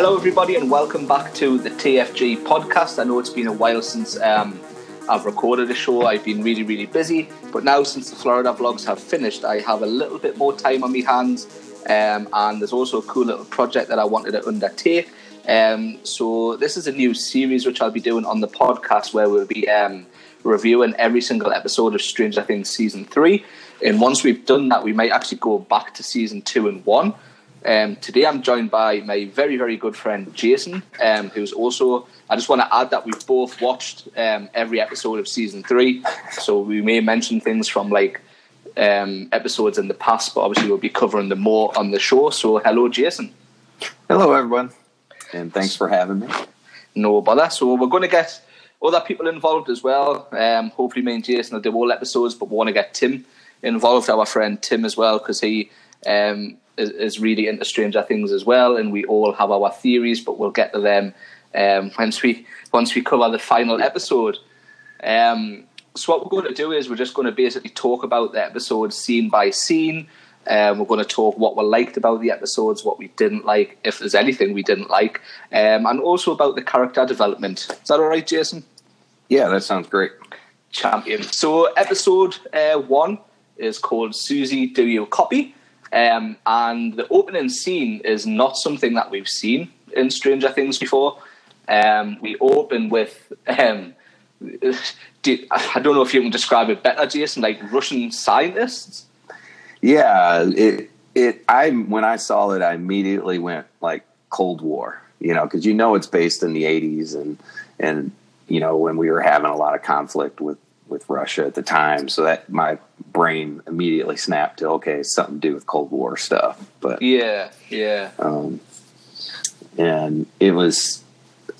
Hello, everybody, and welcome back to the TFG podcast. I know it's been a while since um, I've recorded a show. I've been really, really busy, but now since the Florida vlogs have finished, I have a little bit more time on my hands. Um, and there's also a cool little project that I wanted to undertake. Um, so this is a new series which I'll be doing on the podcast where we'll be um, reviewing every single episode of Stranger Things season three. And once we've done that, we might actually go back to season two and one. Um, today I'm joined by my very, very good friend Jason, um, who's also. I just want to add that we've both watched um, every episode of season three, so we may mention things from like um, episodes in the past, but obviously we'll be covering them more on the show. So, hello, Jason. Hello, everyone, and thanks for having me. No bother. So, we're going to get other people involved as well. Um, hopefully, me and Jason will do all episodes, but we want to get Tim involved, our friend Tim as well, because he um, is, is, really into Stranger Things as well, and we all have our theories, but we'll get to them um, once we once we cover the final episode. Um, so what we're going to do is we're just going to basically talk about the episodes scene by scene. Um, we're going to talk what we liked about the episodes, what we didn't like, if there's anything we didn't like, um, and also about the character development. Is that all right, Jason? Yeah, that sounds great. Champion. So episode uh, one is called Suzie, Do You Copy? Um, and the opening scene is not something that we've seen in Stranger Things before. Um, we open with um, I don't know if you can describe it better, Jason, like Russian scientists. Yeah, it it I when I saw it, I immediately went like Cold War, you know, because you know it's based in the '80s and and you know when we were having a lot of conflict with with Russia at the time, so that my brain immediately snapped to okay, something to do with Cold War stuff. But yeah, yeah, um, and it was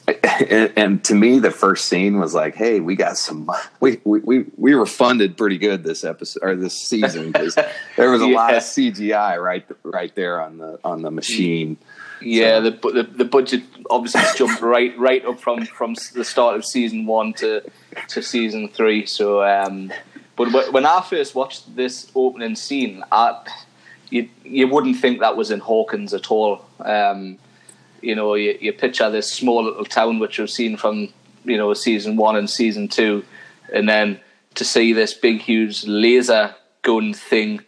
and, and, to me, the first scene was like, "Hey, we got some. We we we were funded pretty good this episode or this season because there was a yeah. lot of CGI right right there on the on the machine." Yeah, so. the, the, the budget obviously jumped right right up from from the start of season one to to season three. So, um, but when I first watched this opening scene, I, you you wouldn't think that was in Hawkins at all. Um, you know, you, you picture this small little town which we've seen from you know season one and season two, and then to see this big, huge laser gun thing,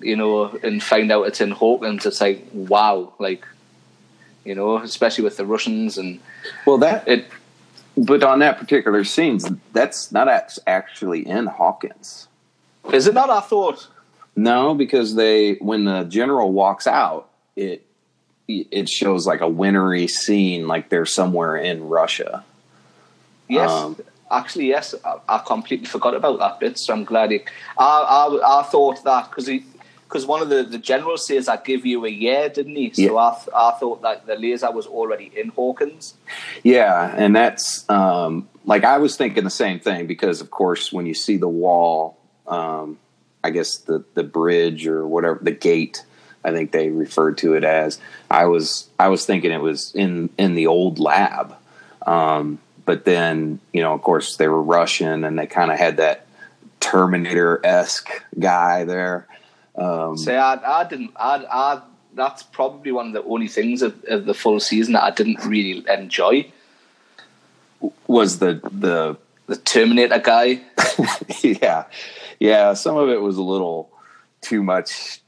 you know, and find out it's in Hawkins, it's like wow, like you know, especially with the Russians and well that it. But on that particular scene, that's not actually in Hawkins. Is it not? I thought. No, because they when the general walks out, it it shows like a wintry scene, like they're somewhere in Russia. Yes, um, actually, yes. I, I, completely forgot about that bit, so I'm glad. It, I, I I thought that because because one of the, the generals says I give you a year, didn't he? So yeah. I, th- I thought that the laser was already in Hawkins. Yeah, and that's um, like I was thinking the same thing because, of course, when you see the wall, um, I guess the the bridge or whatever the gate I think they referred to it as. I was I was thinking it was in in the old lab, um, but then you know, of course, they were Russian and they kind of had that Terminator esque guy there. Um, Say, I, I didn't. I, I that's probably one of the only things of, of the full season that I didn't really enjoy. Was the the the Terminator guy? yeah, yeah. Some of it was a little too much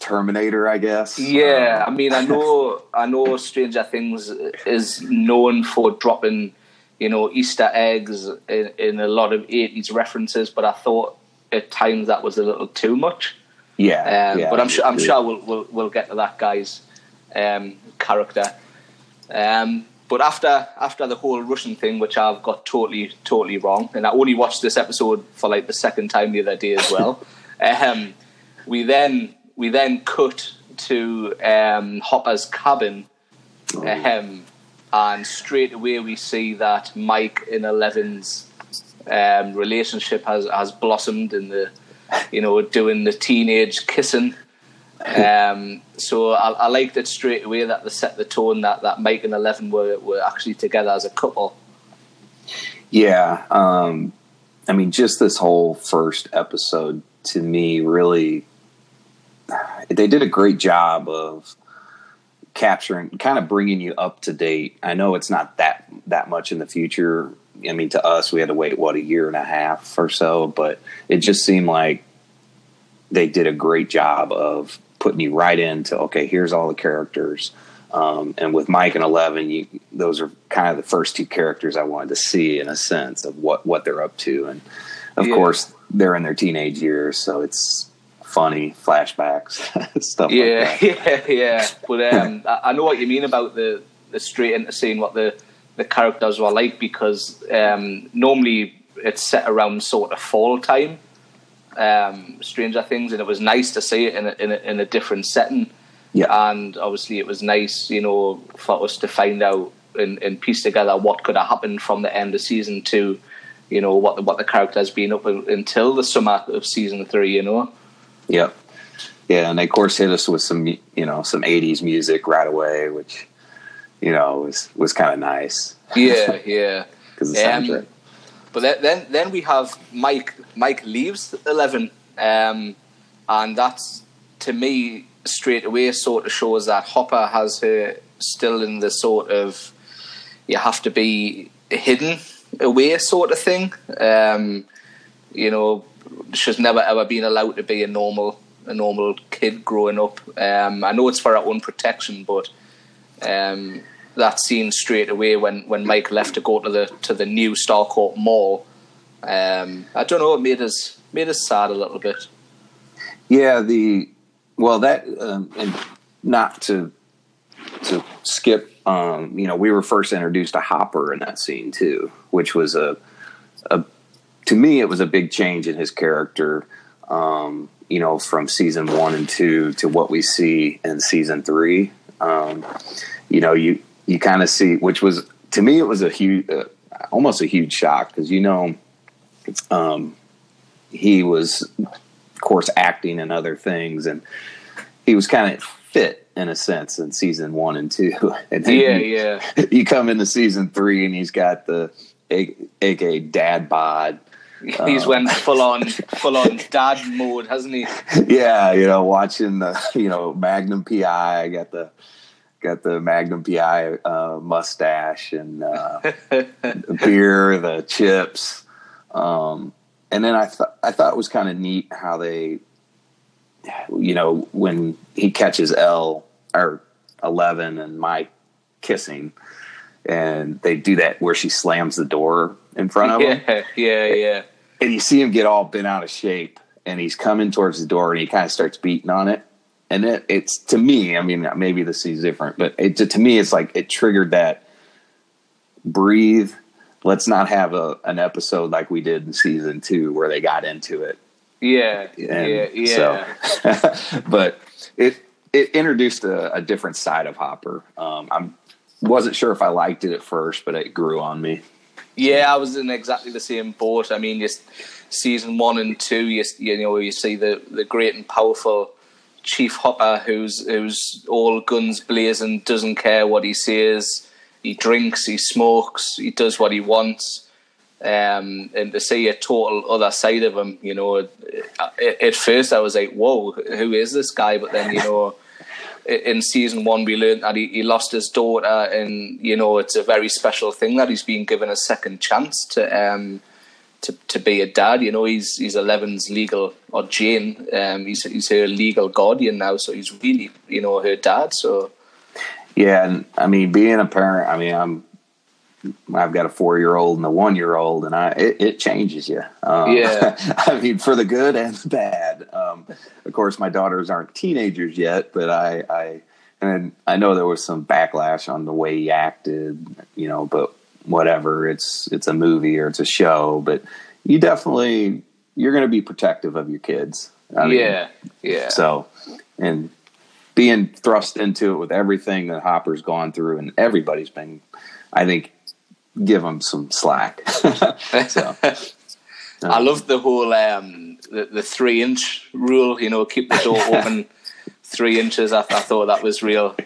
Terminator, I guess. Yeah, um, I mean, I know, I know, Stranger Things is known for dropping, you know, Easter eggs in, in a lot of eighties references, but I thought at times that was a little too much. Yeah, um, yeah but I'm sure, I'm sure we'll, we'll, we'll get to that guy's um, character. Um, but after after the whole Russian thing, which I've got totally totally wrong, and I only watched this episode for like the second time the other day as well. um, we then we then cut to um, Hopper's cabin, oh. um, and straight away we see that Mike in Eleven's um, relationship has has blossomed in the, you know, doing the teenage kissing. Um, so I, I, liked it straight away that they set the tone that, that Mike and Eleven were, were actually together as a couple. Yeah, um, I mean, just this whole first episode to me really they did a great job of capturing, kind of bringing you up to date. I know it's not that that much in the future. I mean, to us, we had to wait what a year and a half or so, but it just seemed like they did a great job of putting you right into okay, here's all the characters. Um, and with Mike and Eleven, you, those are kind of the first two characters I wanted to see in a sense of what what they're up to, and of yeah. course they're in their teenage years, so it's funny flashbacks stuff. Yeah, like yeah, yeah. But um, I know what you mean about the the straight into seeing what the the characters were like because um, normally it's set around sort of fall time, um, Stranger Things, and it was nice to see it in a, in a, in a different setting. Yeah, and obviously it was nice, you know, for us to find out and, and piece together what could have happened from the end of season two you know what the, what the character has been up until the summer of season three. You know. Yep. Yeah, and they of course hit us with some you know some '80s music right away, which you know was was kind of nice. Yeah, yeah. Because um, but then then we have Mike. Mike leaves Eleven, um, and that's to me straight away sort of shows that Hopper has her still in the sort of you have to be hidden away sort of thing. Um, you know, she's never ever been allowed to be a normal a normal kid growing up. Um, I know it's for her own protection, but um, that scene straight away when, when Mike left to go to the to the new Starcourt Mall, um, I don't know, it made us made us sad a little bit. Yeah, the well that um, and not to to skip. Um, you know, we were first introduced to Hopper in that scene too, which was a a to me, it was a big change in his character. Um, you know, from season one and two to what we see in season three. Um, you know, you you kind of see, which was to me, it was a huge, uh, almost a huge shock because you know, um, he was, of course, acting and other things, and he was kind of fit in a sense in season one and two. And yeah, you, yeah. You come into season three, and he's got the aka dad bod He's went full on, full on dad mode, hasn't he? Yeah, you know, watching the you know Magnum PI. I got the got the Magnum PI uh, mustache and uh, the beer, the chips, um, and then I thought I thought it was kind of neat how they, you know, when he catches El or eleven and Mike kissing, and they do that where she slams the door in front of yeah, him. Yeah, yeah. And you see him get all bent out of shape, and he's coming towards the door, and he kind of starts beating on it. And it, it's to me, I mean, maybe this is different, but it, to me, it's like it triggered that breathe. Let's not have a an episode like we did in season two where they got into it. Yeah, and yeah, yeah. So, but it it introduced a, a different side of Hopper. Um, I'm wasn't sure if I liked it at first, but it grew on me. Yeah, I was in exactly the same boat. I mean, just season one and two, you, you know, you see the, the great and powerful Chief Hopper, who's who's all guns blazing, doesn't care what he says. He drinks, he smokes, he does what he wants. Um, and to see a total other side of him, you know, at first I was like, "Whoa, who is this guy?" But then, you know, in season one, we learned that he, he, lost his daughter, and you know it's a very special thing that he's been given a second chance to um, to to be a dad. You know, he's he's Eleven's legal or Jane, um, he's he's her legal guardian now, so he's really you know her dad. So yeah, and I mean, being a parent, I mean, I'm I've got a four year old and a one year old, and I it, it changes you. Um, yeah, I mean for the good and the bad. Um, of course, my daughters aren't teenagers yet, but I, I and I know there was some backlash on the way he acted, you know. But whatever, it's it's a movie or it's a show, but you definitely you're going to be protective of your kids. I mean, yeah, yeah. So and being thrust into it with everything that Hopper's gone through, and everybody's been, I think, give them some slack. so, I love the whole um, the, the three inch rule. You know, keep the door open three inches. I, I, thought that was real,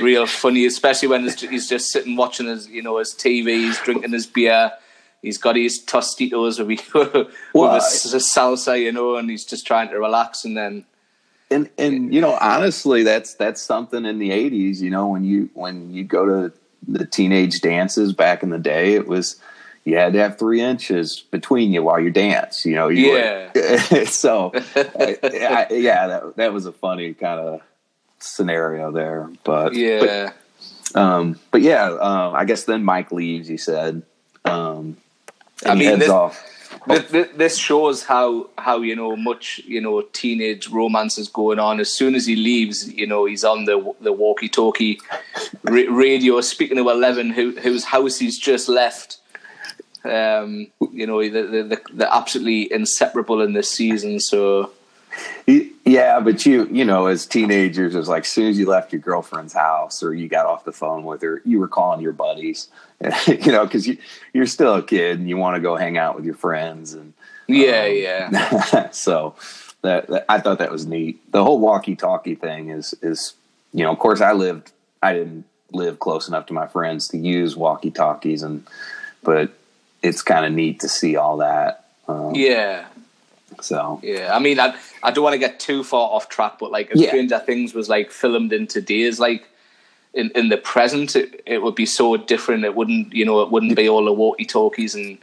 real funny, especially when he's just sitting watching his, you know, his TV, he's drinking his beer. He's got his Tostitos with, with well, a, a salsa, you know, and he's just trying to relax. And then and and you know honestly that's that's something in the 80s you know when you when you go to the teenage dances back in the day it was you had to have three inches between you while you dance you know you Yeah. would- so I, I, yeah that, that was a funny kind of scenario there but Yeah. but, um but yeah um i guess then mike leaves he said um I mean, heads this- off Th- th- this shows how how you know much you know teenage romance is going on. As soon as he leaves, you know he's on the the walkie-talkie ra- radio, speaking to Eleven, who, whose house he's just left. Um, you know the, the, the, they're absolutely inseparable in this season. So Yeah, but you you know, as teenagers, it was like as soon as you left your girlfriend's house or you got off the phone with her, you were calling your buddies, you know, because you you're still a kid and you want to go hang out with your friends and yeah, Um, yeah, so that, that I thought that was neat. The whole walkie-talkie thing is is you know, of course, I lived I didn't live close enough to my friends to use walkie-talkies, and but it's kind of neat to see all that. Um, yeah. So Yeah, I mean, I I don't want to get too far off track, but like, Yeah. Stranger Things was like filmed in today's like in in the present, it, it would be so different. It wouldn't, you know, it wouldn't be all the walkie talkies and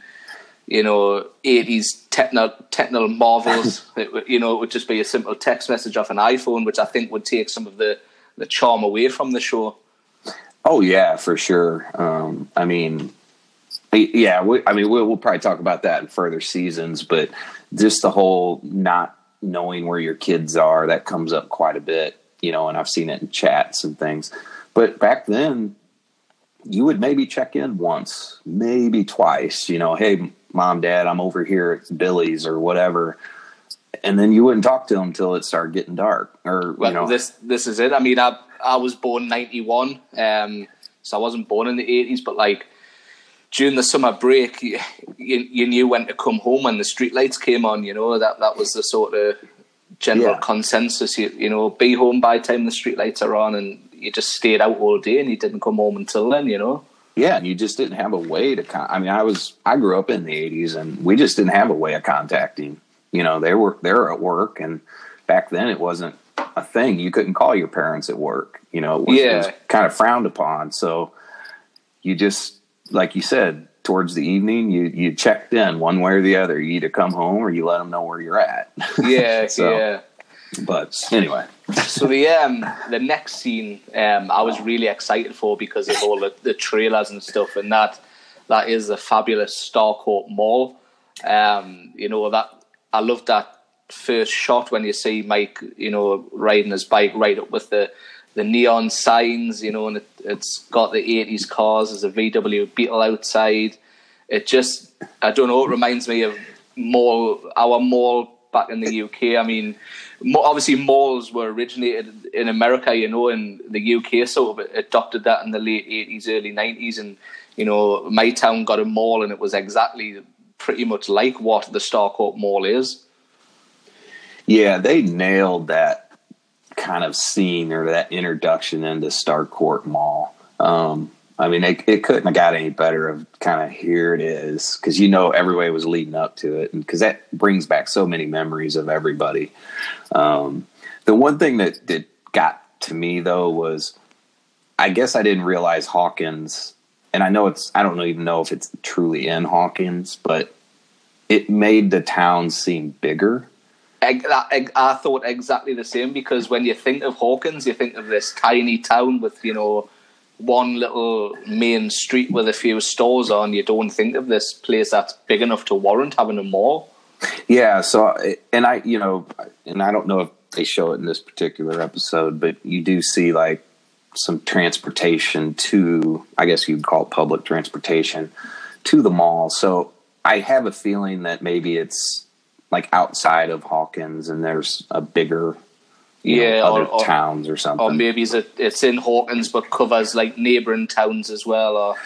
you know eighties techno techno marvels. it, would- you know, it would just be a simple text message off an iPhone, which I think would take some of the the charm away from the show. Oh yeah, for sure. Um, I mean, yeah, we, I mean, we'll, we'll probably talk about that in further seasons, but just the whole not knowing where your kids are that comes up quite a bit, you know, and I've seen it in chats and things. But back then, you would maybe check in once, maybe twice, you know, hey, mom, dad, I'm over here at Billy's or whatever. And then you wouldn't talk to them until it started getting dark, or Well, you know, this this is it. I mean, I I was born ninety one, um, so I wasn't born in the eighties, but like during the summer break, you, you, you knew when to come home when the streetlights came on. You know that that was the sort of general Yeah. consensus. You, you know, be home by the time the streetlights are on, and you just stayed out all day, and you didn't come home until then. You know. Yeah, and you just didn't have a way to. Con- I mean, I was I grew up in the '80s, and we just didn't have a way of contacting. You know, they were they were at work, and back then it wasn't a thing. You couldn't call your parents at work. You know, it was, it was kind of frowned upon. So you just, like you said, towards the evening, you you checked in one way or the other. You either come home or you let them know where you're at. Yeah, So- yeah. But anyway, So the um the next scene um I was really excited for because of all the, the trailers and stuff and that that is the fabulous Starcourt Mall. Um, you know that I love that first shot when you see Mike, you know, riding his bike right up with the the neon signs, you know, and it, it's got the eighties cars. There's a VW Beetle outside. It just I don't know. It reminds me of mall our mall back in the UK. I mean, obviously malls were originated in America, you know, and the UK sort of adopted that in the late eighties, early nineties, and you know, my town got a mall, and it was exactly pretty much like what the Starcourt Mall is. Yeah, they nailed that kind of scene or that introduction into Starcourt Mall. Um, I mean, it, it couldn't have got any better of kind of here it is because you know every way was leading up to it, and because that brings back so many memories of everybody. Um, the one thing that that got to me though was, I guess I didn't realize Hawkins, and I know it's I don't even know if it's truly in Hawkins, but it made the town seem bigger. I, I, I thought exactly the same because when you think of Hawkins, you think of this tiny town with you know one little main street with a few stores on. You don't think of this place that's big enough to warrant having a mall. Yeah. So, and I, you know, and I don't know if they show it in this particular episode, but you do see like some transportation to, I guess you'd call it public transportation to the mall. So I have a feeling that maybe it's like outside of Hawkins and there's a bigger, Yeah, know, other or- towns or something. Or maybe it's, a, it's in Hawkins but covers like neighbouring towns as well, or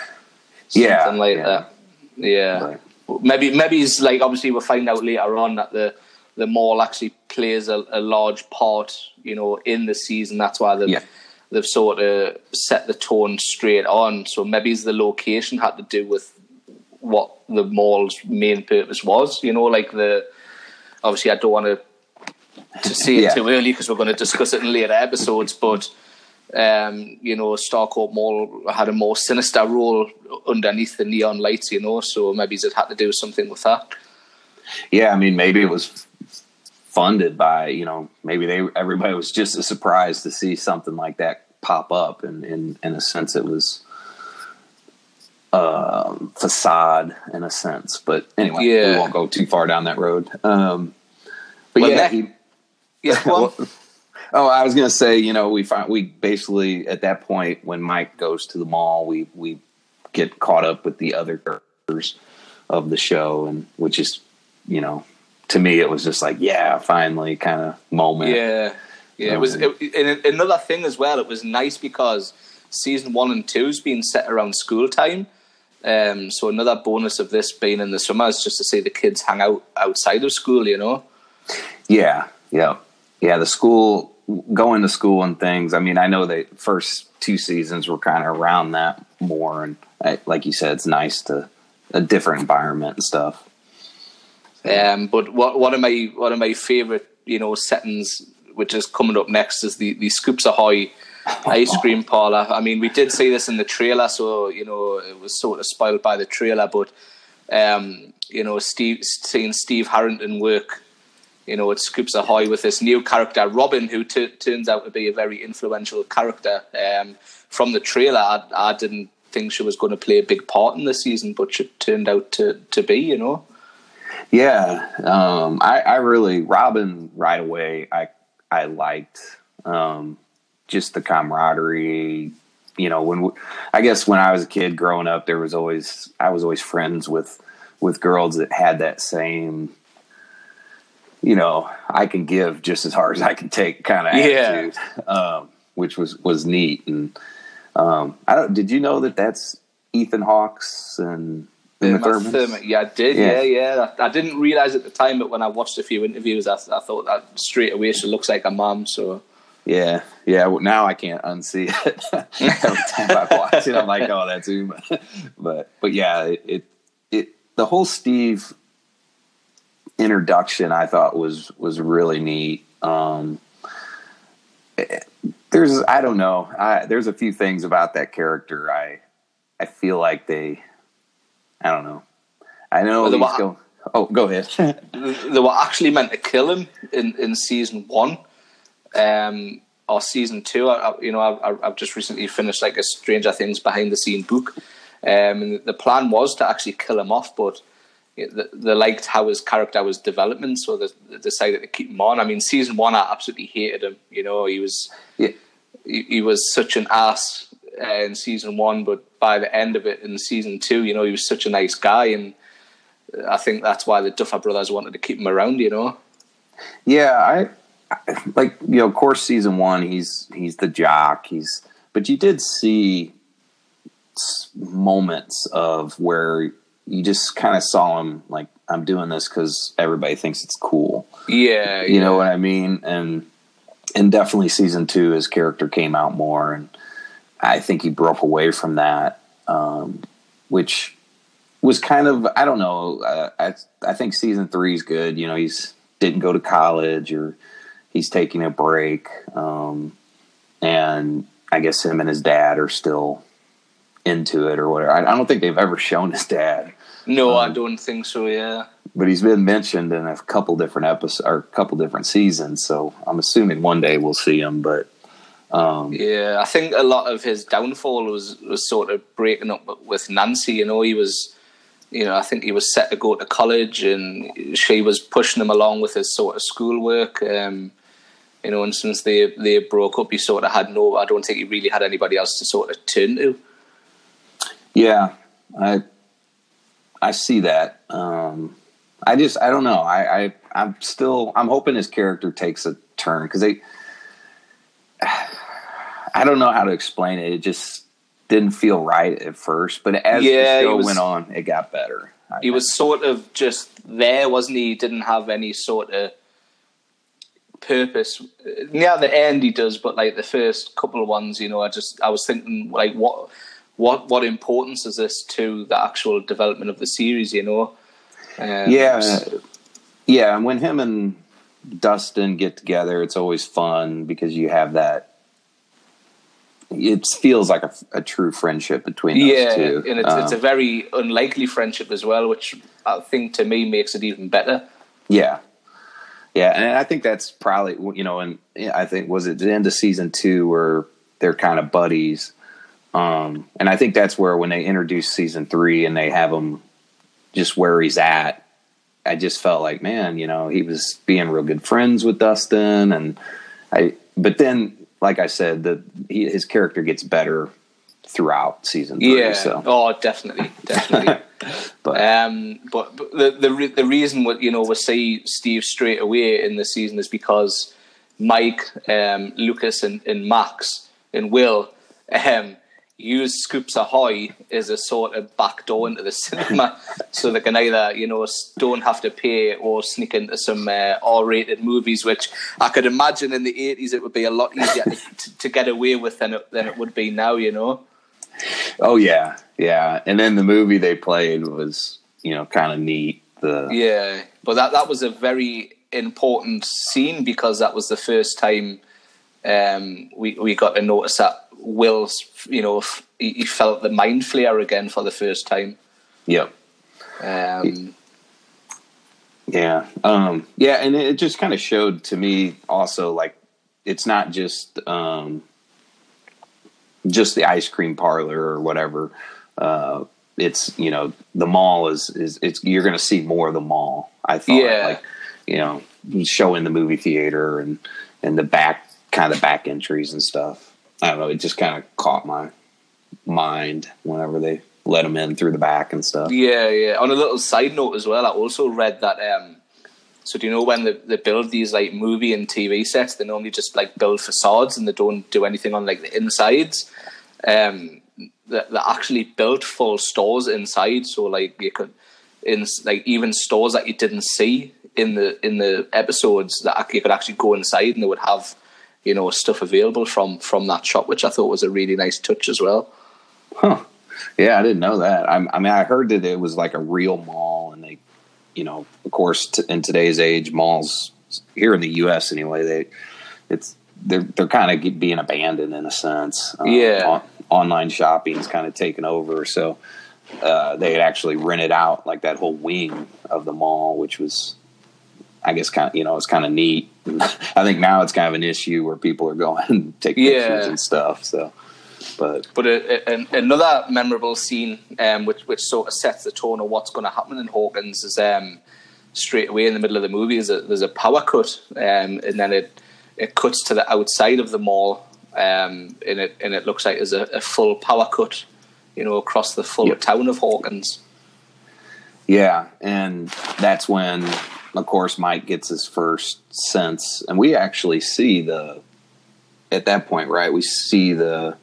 something Yeah, like yeah. that. Yeah. Right. Maybe maybe it's like obviously we'll find out later on that the the mall actually plays a, a large part, you know, in the season. That's why they've Yeah. they've sort of set the tone straight on. So maybe it's the location had to do with what the mall's main purpose was. You know, like the obviously I don't want to to Yeah. it too early because we're going to discuss it in later episodes. But um, you know, Starcourt Mall had a more sinister role underneath the neon lights. You know, so maybe it had to do something with that. Yeah, I mean, maybe it was funded by you know maybe they everybody was just as surprised to see something like that pop up, and in in a sense, it was um facade in a sense. But anyway, Yeah. we won't go too far down that road. Um, but Well, yeah, that- he, Yeah, Well. Oh, I was gonna say, you know, we find we basically at that point when Mike goes to the mall, we we get caught up with the other characters of the show, and which is, you know, to me it was just like, yeah, finally, kind of moment. Yeah, yeah. It was Um, it, and another thing as well. It was nice because season one and two's been set around school time. Um, so another bonus of this being in the summer is just to see the kids hang out outside of school. You know. yeah, yeah, yeah. The school going to school and things. I mean, I know the first two seasons were kind of around that more, and I, like you said, it's nice to a different environment and stuff. Um, but what one of my one of my favorite you know settings, which is coming up next, is the the Scoops Ahoy ice cream parlor. I mean, we did see this in the trailer, so you know it was sort of spoiled by the trailer. But um, you know, Steve seeing Steve Harrington work, you know, it Scoops Ahoy with this new character Robin, who t- turns out to be a very influential character. Um, from the trailer, I, I didn't think she was going to play a big part in the season, but she turned out to to be. You know. Yeah, um, I, I really Robin right away. I I liked um, just the camaraderie. You know, when we, I guess when I was a kid growing up, there was always I was always friends with with girls that had that same. You know, I can give just as hard as I can take kind of Yeah. attitude, um, which was was neat. And um, I don't. Did you know that that's Ethan Hawke's and Uma Uma Thurman? Thurman. Yeah, I did. Yeah. Yeah, yeah. I, I didn't realize at the time, but when I watched a few interviews, I, I thought that straight away she looks like a mom. So Yeah, yeah. Well, now I can't unsee it. Every time I watch it, I'm like, "Oh, that's Uma." But, but yeah, it, it, it, the whole Steve introduction, I thought was was really neat. Um, there's, I don't know, I, there's a few things about that character. I, I feel like they, I don't know. I know Well, the he's wa- Oh, go ahead. they were actually meant to kill him in, in season one, um, or season two. I, I- you know, I've, I've just recently finished like a Stranger Things behind the scene book, um, and the plan was to actually kill him off, but they, they liked how his character was developing, so they, they decided to keep him on. I mean, season one, I absolutely hated him. You know, he was yeah. he, he was such an ass uh, in season one, but by the end of it in season two, you know, he was such a nice guy, and I think that's why the Duffer Brothers wanted to keep him around. You know. Yeah, I, I like you know, of course, season one, he's he's the jock. He's but you did see moments of where you just kind of saw him like I'm doing this because everybody thinks it's cool. Yeah, You know what I mean? And and definitely season two, his character came out more, and I think he broke away from that, um, which was kind of I don't know. Uh, I I think season three is good. You know, he's didn't go to college or he's taking a break, um, and I guess him and his dad are still into it or whatever. I, I don't think they've ever shown his dad, No, I Um, don't think so. Yeah. but he's been mentioned in a couple different episodes or a couple different seasons. So I'm assuming one day we'll see him. But um, Yeah, I think a lot of his downfall was was sort of breaking up with Nancy. You know, he was, you know, I think he was set to go to college, and she was pushing him along with his sort of schoolwork. Um, you know, and since they they broke up, he sort of had no. I don't think he really had anybody else to sort of turn to. yeah, I I see that. Um, I just I don't know. I, I I'm still I'm hoping his character takes a turn because they. I don't know how to explain it. It just didn't feel right at first, but as Yeah, the show was- went on, it got better. I He was sort of just there, wasn't he? He didn't have any sort of purpose. Near the end, he does, but like the first couple of ones, you know, I just I was thinking like what what what importance is this to the actual development of the series? You know, um, yeah, yeah. And when him and Dustin get together. It's always fun because you have that. It feels like a, a true friendship between those yeah, two. and it's, Um, it's a very unlikely friendship as well, which I think to me makes it even better. Yeah, yeah, and I think that's probably you know, and I think was it the end of season two where they're kind of buddies, um, and I think that's where when they introduce season three and they have him just where he's at, I just felt like man, you know, he was being real good friends with Dustin, and I, but then like I said, the he, his character gets better throughout season three. Yeah. So, Oh, definitely, definitely. but um, but, but the the re- the reason what you know we see Steve straight away in the season is because Mike, um, Lucas, and, and Max and Will um, use Scoops Ahoy as a sort of back door into the cinema, so they can either you know don't have to pay or sneak into some uh, R-rated movies, which I could imagine in the eighties it would be a lot easier to, to get away with than it, than it would be now. You know. Oh yeah, yeah. And then the movie they played was, you know, kind of neat. The Yeah, but that that was a very important scene because that was the first time um, we we got to notice that Will's, you know, he, he felt the mind flayer again for the first time. yep, Um, yeah, um, yeah, and it just kind of showed to me also like it's not just um, just the ice cream parlor or whatever. Uh, it's you know the mall is is it's you're going to see more of the mall. I thought Yeah. like you know showing the movie theater and and the back kind of back entries and stuff. I don't know. It just kind of caught my mind whenever they let him in through the back and stuff. yeah, yeah. On a little side note as well, I also read that. Um, so do you know when they, they build these like movie and TV sets, they normally just like build facades and they don't do anything on like the insides. Um, they, they actually built full stores inside, so like you could in like even stores that you didn't see in the in the episodes that you could actually go inside and they would have you know stuff available from from that shop, which I thought was a really nice touch as well. Huh. Yeah, I didn't know that. I, I mean, I heard that it was like a real mall, and they, you know, of course, t- in today's age, malls here in the U.S. anyway, they, it's they're they're kind of being abandoned in a sense. Um, Yeah. on- online shopping's kind of taken over, so uh, they had actually rented out like that whole wing of the mall, which was, I guess, kind of you know, it's kind of neat. I think now it's kind of an issue where people are going and take pictures Yeah. and stuff. So, but But a, a, another memorable scene, um, which which sort of sets the tone of what's going to happen in Hawkins, is um, straight away in the middle of the movie. Is a, there's a power cut, um, and then it it cuts to the outside of the mall, um, and it and it looks like there's a, a full power cut, you know, across the full Yep. town of Hawkins. Yeah, and that's when, of course, Mike gets his first sense, and we actually see the. At that point, right, we see the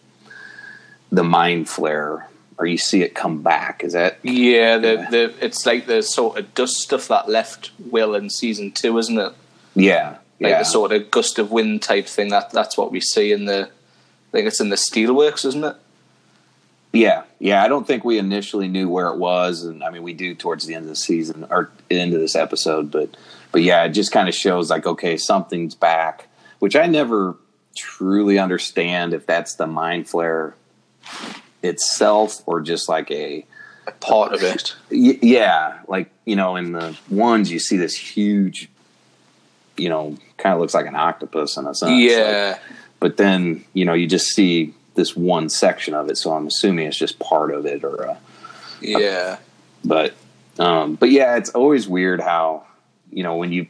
the mind flayer, or you see it come back. Is that Yeah, the, Yeah. the it's like the sort of dust stuff that left Will in season two, isn't it? yeah, Like yeah, the sort of gust of wind type thing. That that's what we see in the. I think it's in the steelworks, isn't it? Yeah, yeah? I don't think we initially knew where it was, and I mean, we do towards the end of the season or end of this episode, but but yeah, it just kind of shows like okay, something's back, which I never truly understand if that's the mind flayer itself or just like a part of it. Yeah, like you know, in the ones you see this huge, you know, kind of looks like an octopus in a sense. like- Yeah, but then you know you just see this one section of it, so I'm assuming it's just part of it, or uh, yeah, but um, but yeah, it's always weird how you know when you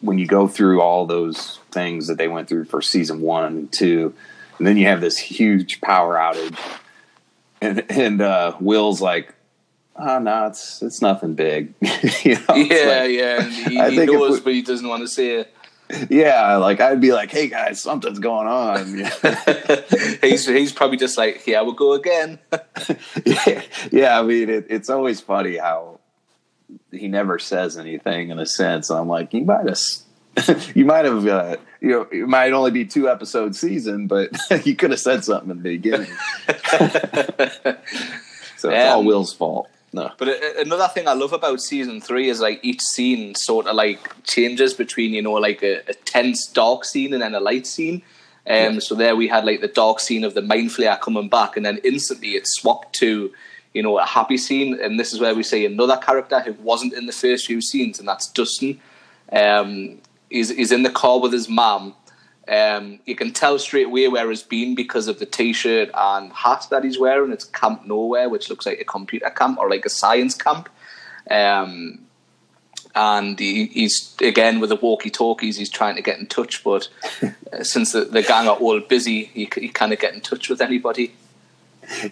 when you go through all those things that they went through for season one and two, and then you have this huge power outage, and and uh, Will's like, oh no, it's it's nothing big, you know? Yeah, like- yeah. And he, he knows, we- but he doesn't want to say it. Yeah, like I'd be like, hey guys, something's going on. he's he's probably just like, yeah, we'll go again. yeah, yeah, I mean, it, it's always funny how he never says anything in a sense. I'm like, you might have, you might have, uh, you know, it might only be two episode season, but you could have said something in the beginning. so it's all Will's fault. No. But a- another thing I love about season three is like each scene sort of like changes between you know like a, a tense dark scene and then a light scene. Um, So there we had like the dark scene of the mind flayer coming back, and then instantly it swapped to you know a happy scene, and this is where we see another character who wasn't in the first few scenes, and that's Dustin. Um, he's he's in the car with his mum. Um, you can tell straight away where he's been because of the t-shirt and hat that he's wearing. It's Camp Know Where, which looks like a computer camp or like a science camp. Um, and he, he's again with the walkie-talkies. He's trying to get in touch, but uh, since the, the gang are all busy, he, he can't get in touch with anybody.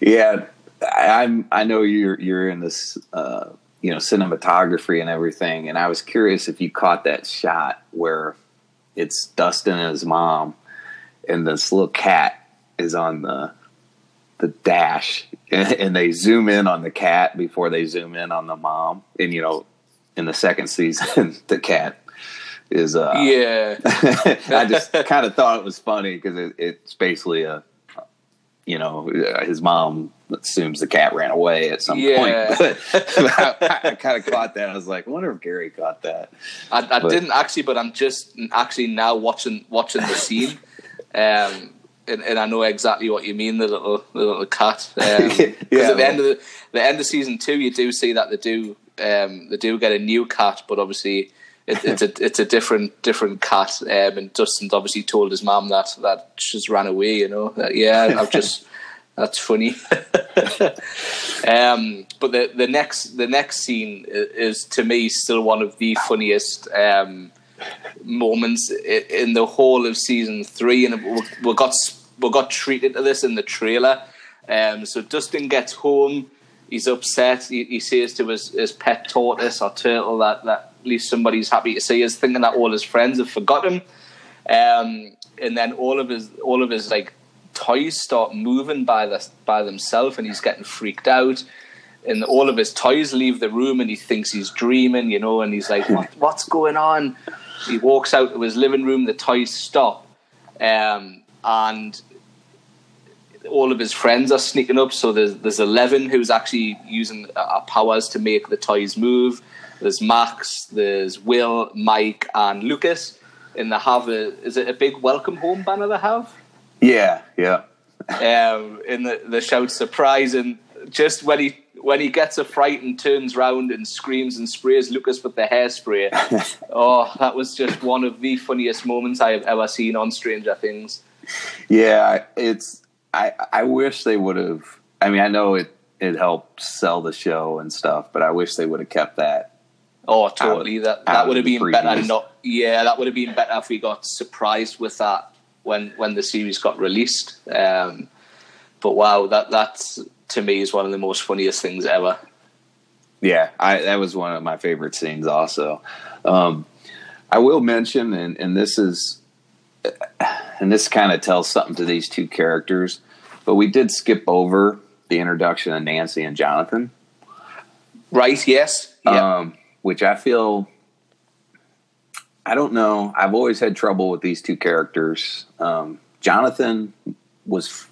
Yeah, I, I'm. I know you're you're in this, uh, you know, cinematography and everything, and I was curious if you caught that shot where it's Dustin and his mom, and this little cat is on the the dash, and, and they zoom in on the cat before they zoom in on the mom, and you know, in the second season, the cat is uh Yeah, I just kind of thought it was funny because it, it's basically a, you know, uh, his mom assumes the cat ran away at some Yeah. point. But I, I kind of caught that. I was like, I wonder if Gary caught that. I, I didn't actually, but I'm just actually now watching watching the scene, um, and, and I know exactly what you mean. The little the little cat. Um, Yeah. at the end of the, the end of season two, you do see that they do um, they do get a new cat, but obviously. It, it's a it's a different different cat, um, and Dustin's obviously told his mum that that she's ran away. You know, that, yeah, I've just that's funny. um, but the the next the next scene is to me still one of the funniest um, moments in the whole of season three, and we, we got we got treated to this in the trailer. Um, so Dustin gets home, he's upset. He, he says to his, his pet tortoise or turtle that, that at least somebody's happy to see us, thinking that all his friends have forgotten. Um, and then all of his all of his like toys start moving by the, by themselves, and he's getting freaked out. And all of his toys leave the room, and he thinks he's dreaming, you know. And he's like, "What? What's going on?" He walks out to his living room. The toys stop, um, and all of his friends are sneaking up. So there's there's Eleven who's actually using uh, powers to make the toys move. There's Max, there's Will, Mike, and Lucas. And they have a is it a big welcome home banner they have? Yeah, yeah. Um, and the the shout surprise and just when he when he gets a fright and turns round and screams and sprays Lucas with the hairspray. oh, that was just one of the funniest moments I have ever seen on Stranger Things. Yeah, it's. I I wish they would have. I mean, I know it it helped sell the show and stuff, but I wish they would have kept that. Oh, totally. that that would have been better. Not yeah, that would have been better if we got surprised with that when when the series got released. Um, but wow, that that's to me is one of the most funniest things ever. Yeah, I that was one of my favorite scenes. Also, um, I will mention, and and this is, and this kind of tells something to these two characters, but we did skip over the introduction of Nancy and Jonathan. Right? Yes. Yeah. um, which I feel. I don't know. I've always had trouble with these two characters. Um, Jonathan was,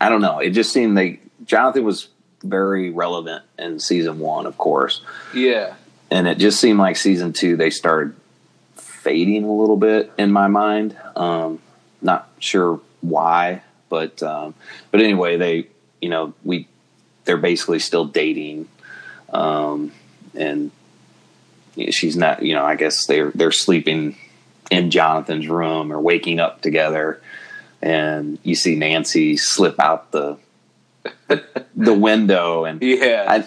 I don't know. It just seemed like Jonathan was very relevant in season one, of course, yeah. and it just seemed like season two they started fading a little bit in my mind. Um, not sure why, but um, but anyway, they you know we they're basically still dating, um, and she's not you know I guess they're they're sleeping in Jonathan's room or waking up together, and you see Nancy slip out the the window and Yeah. I,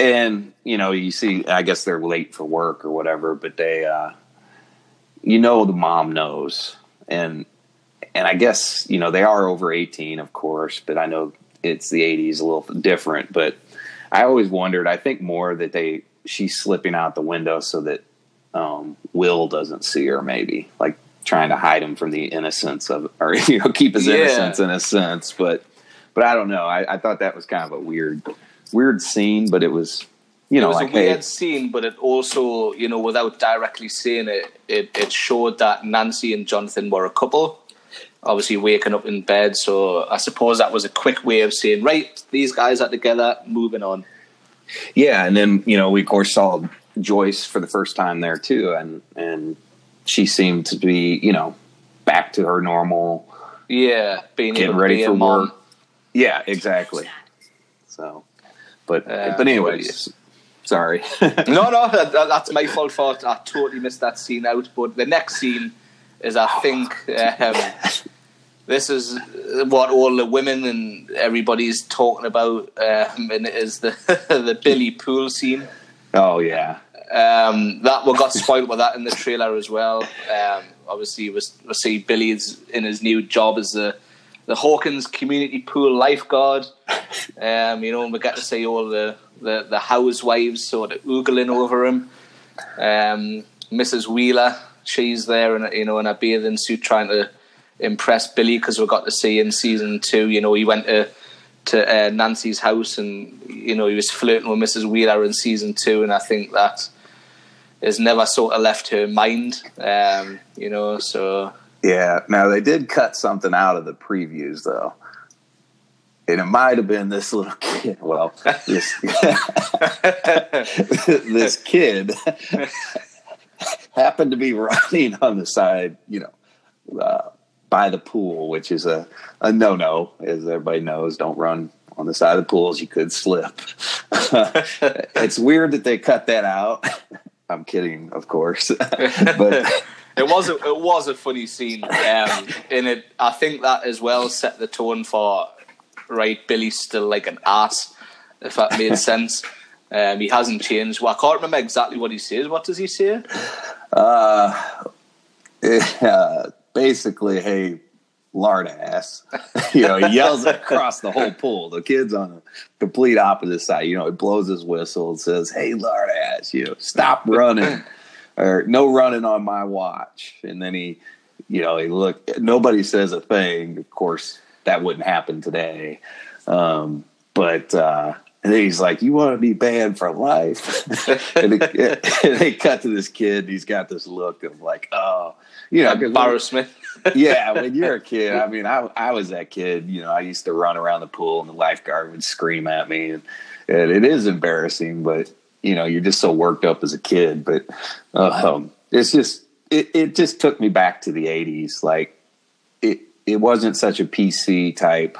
and you know, you see, I guess they're late for work or whatever, but they, uh, you know, the mom knows, and and I guess you know they are over eighteen, of course, but I know it's the '80s, a little different. But I always wondered. I think more that they she's slipping out the window so that um, Will doesn't see her, maybe like trying to hide him from the innocence of, or you know, keep his Yeah. innocence in a sense, but but I don't know. I, I thought that was kind of a weird, weird scene, but it was, you know, it was like a weird hey, scene, but it also, you know, without directly saying it, it, it showed that Nancy and Jonathan were a couple. Obviously, waking up in bed. So I suppose that was a quick way of saying, right, these guys are together, moving on. Yeah, and then you know we of course saw Joyce for the first time there too, and and she seemed to be you know back to her normal. Yeah, being getting ready be for work. Yeah, exactly. So, but Uh, but anyways, sorry. no, no, that, that- that's my fault. For I totally missed that scene out. But the next scene is, I think, um, this is what all the women and everybody's talking about, um, and it is the the Billy Pool scene. oh yeah, Um, that we got spoiled with that in the trailer as well. Um, obviously, we we see Billy's in his new job as the the Hawkins Community Pool lifeguard. Um, you know, and we get to see all the, the, the housewives sort of oogling over him. Um, Mrs. Wheeler, she's there and you know in a bathing suit trying to impress Billy because we got to see in season two. You know, he went to to uh, Nancy's house and you know he was flirting with Mrs. Wheeler in season two, and I think that has never sort of left her mind. Um, you know, so yeah. Now they did cut something out of the previews though. And it might have been this little kid. Well, this this kid happened to be running on the side, you know, uh, by the pool, which is a, a no no, as everybody knows. Don't run on the side of the pools; you could slip. it's weird that they cut that out. I'm kidding, of course, but it was a, it was a funny scene, um, and it I think that as well set the tone for right. Billy's still like an ass, if that made sense. Um, he hasn't changed. Well, I can't remember exactly what he says. What does he say? uh, uh, basically, hey, lard ass. you know, he yells across the whole pool. The kid's on the complete opposite side. You know, he blows his whistle and says, hey, lard ass, you know, stop running or no running on my watch. And then he, you know, he look, nobody says a thing. Of course, that wouldn't happen today. Um, but, uh, and then he's like, "You want to be banned for life?" and, they, and they cut to this kid. And he's got this look of like, "Oh, you know, when- Embarrassment. yeah, when you're a kid, I mean, I I was that kid. You know, I used to run around the pool, and the lifeguard would scream at me, and, and it is embarrassing. But you know, you're just so worked up as a kid. But um, it's just it it just took me back to the '80s. Like it it wasn't such a PC type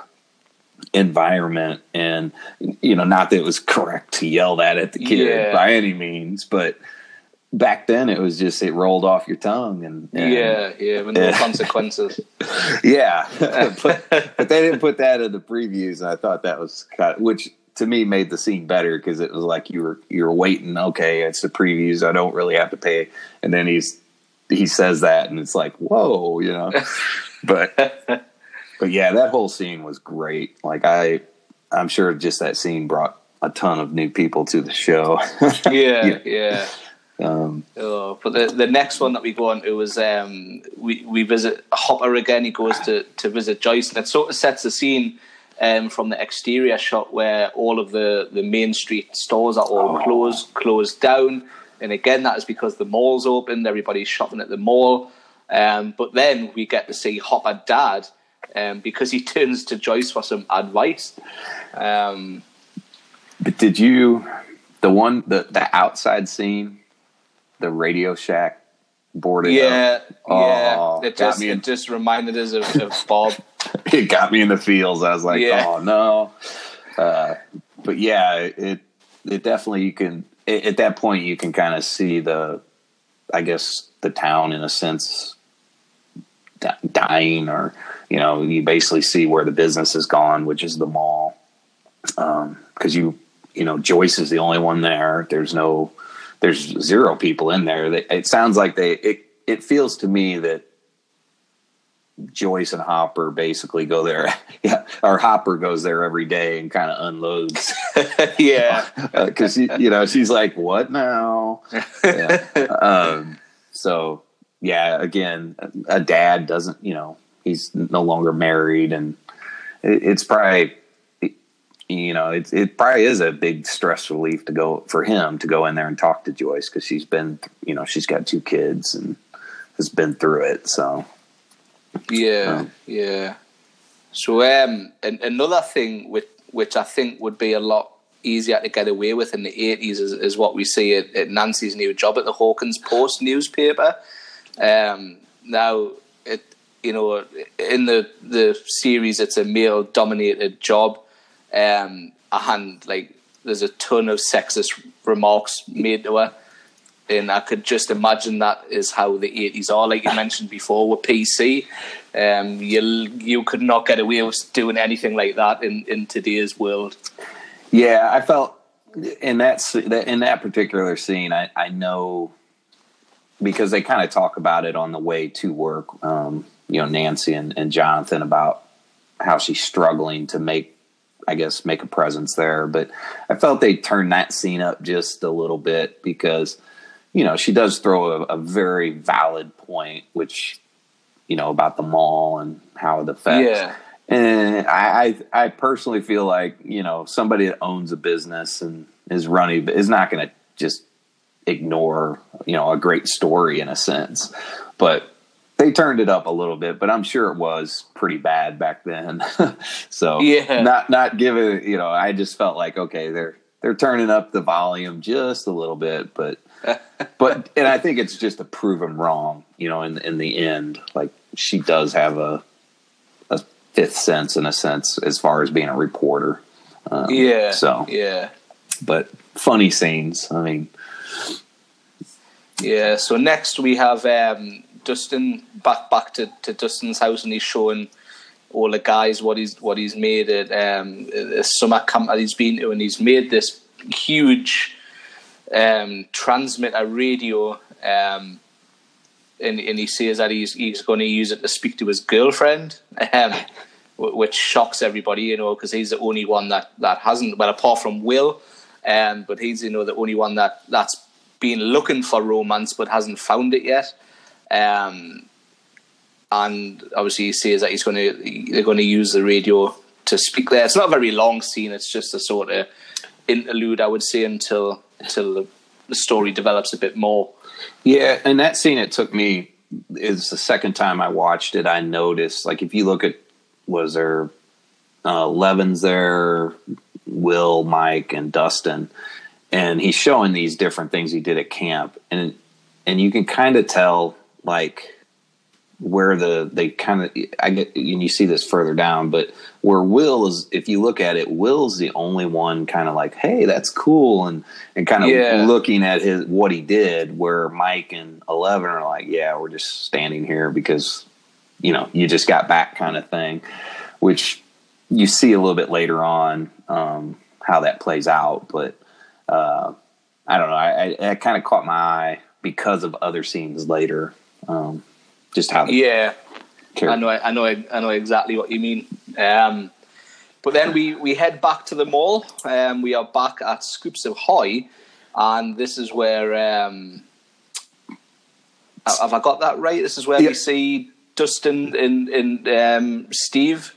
environment and you know not that it was correct to yell that at the kid Yeah. by any means but back then it was just it rolled off your tongue and, and yeah, yeah, with no consequences. yeah, but, but they didn't put that in the previews, and I thought that was kind of, which to me made the scene better because it was like you were you were waiting. Okay, it's the previews. I don't really have to pay, and then he's he says that, and it's like whoa, you know. but but yeah, that whole scene was great. Like I, I'm sure just that scene brought a ton of new people to the show. Yeah, Yeah. yeah. um, Oh, but the, the next one that we go on to is um, we we visit Hopper again. He goes to, to visit Joyce, and it sort of sets the scene um, from the exterior shot where all of the, the main street stores are all closed closed down. And again, that is because the mall's opened. Everybody's shopping at the mall. Um, but then we get to see Hopper Dad um, because he turns to Joyce for some advice. Um, But did you the one the the outside scene, the Radio Shack boarded up? yeah, yeah. Oh, It just, in- it just reminded us of, of Bob. it got me in the feels. I was like, Yeah. oh no. Uh, but yeah, it it definitely you can at at that point you can kind of see the, I guess the town in a sense dying, or you know you basically see where the business has gone, which is the mall, because you you know Joyce is the only one there. There's no there's zero people in there. They, it sounds like they it it feels to me that Joyce and Hopper basically go there. Yeah, or Hopper goes there every day and kind of unloads yeah. because you know she's like, "What now?" Yeah. um, so yeah, again, a dad doesn't. You know, he's no longer married, and it, it's probably you know it it probably is a big stress relief to go for him to go in there and talk to Joyce because she's been you know she's got two kids and has been through it. So Yeah, Um, yeah. So um, and another thing which which I think would be a lot easier to get away with in the 80s is, is what we see at, at, Nancy's new job at the Hawkins Post newspaper. Um, now, you know, in the, the series, it's a male dominated job. Um, and like, there's a ton of sexist remarks made to her. And I could just imagine that is how the 80s are. Like you mentioned before with PC, um, you you could not get away with doing anything like that in, in today's world. Yeah, I felt in that in that particular scene, I, I know because they kind of talk about it on the way to work. Um, you know, Nancy and, and Jonathan about how she's struggling to make, I guess, make a presence there. But I felt they turned that scene up just a little bit because, you know, she does throw a, a very valid point, which, you know, about the mall and how it affects. Yeah. And I, I, I personally feel like you know somebody that owns a business and is running is not going to just ignore you know a great story in a sense, but they turned it up a little bit, but I'm sure it was pretty bad back then. so yeah, not not giving you know, I just felt like okay, they're they're turning up the volume just a little bit, but but and I think it's just to prove them wrong, you know, in in the end, like she does have a fifth sense in a sense as far as being a reporter. Um, yeah. So yeah, but funny scenes. I mean, yeah. So next we have um, Dustin back back to, to Dustin's house and he's showing all the guys what he's what he's made at um, summer camp that he's been to and he's made this huge um, transmitter radio um, and, and he says that he's he's going to use it to speak to his girlfriend um, which shocks everybody, you know, because he's the only one that, that hasn't, well, apart from Will, um, but he's, you know, the only one that, that's been looking for romance but hasn't found it yet. Um, and obviously he says that he's going to, they're going to use the radio to speak there. It's not a very long scene, it's just a sort of interlude, I would say, until, until the, story develops a bit more. Yeah, and that scene, it took me, is the second time I watched it, I noticed, like, if you look at was there uh, Levin's there, Will, Mike, and Dustin, and he's showing these different things he did at camp, and and you can kind of tell like where the they kind of I get and you see this further down, but where Will is, if you look at it, Will's the only one kind of like, hey, that's cool, and and kind of yeah. looking at his what he did. Where Mike and Eleven are like, yeah, we're just standing here because you know, you just got back kind of thing, which you see a little bit later on um, how that plays out. But uh, I don't know. I, I, I kind of caught my eye because of other scenes later. Um, just how. Yeah, I know. I know. I know exactly what you mean. Um, but then we, we head back to the mall. Um, we are back at Scoops Ahoy, and this is where um, have I got that right? This is where we see Dustin and, and um, Steve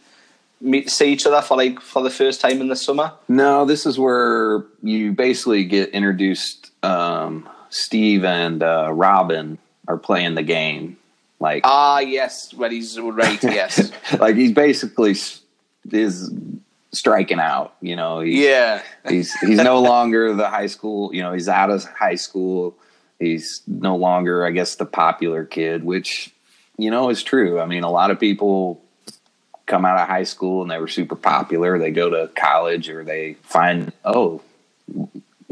meet see each other for like for the first time in the summer? No, this is where you basically get introduced. Um, Steve and uh, Robin are playing the game. Like ah yes, when he's right, yes. like he's basically is striking out. You know, he's, yeah. he's he's no longer the high school. You know, he's out of high school. He's no longer, I guess, the popular kid, which you know, is true. I mean, a lot of people come out of high school and they were super popular. They go to college or they find, oh,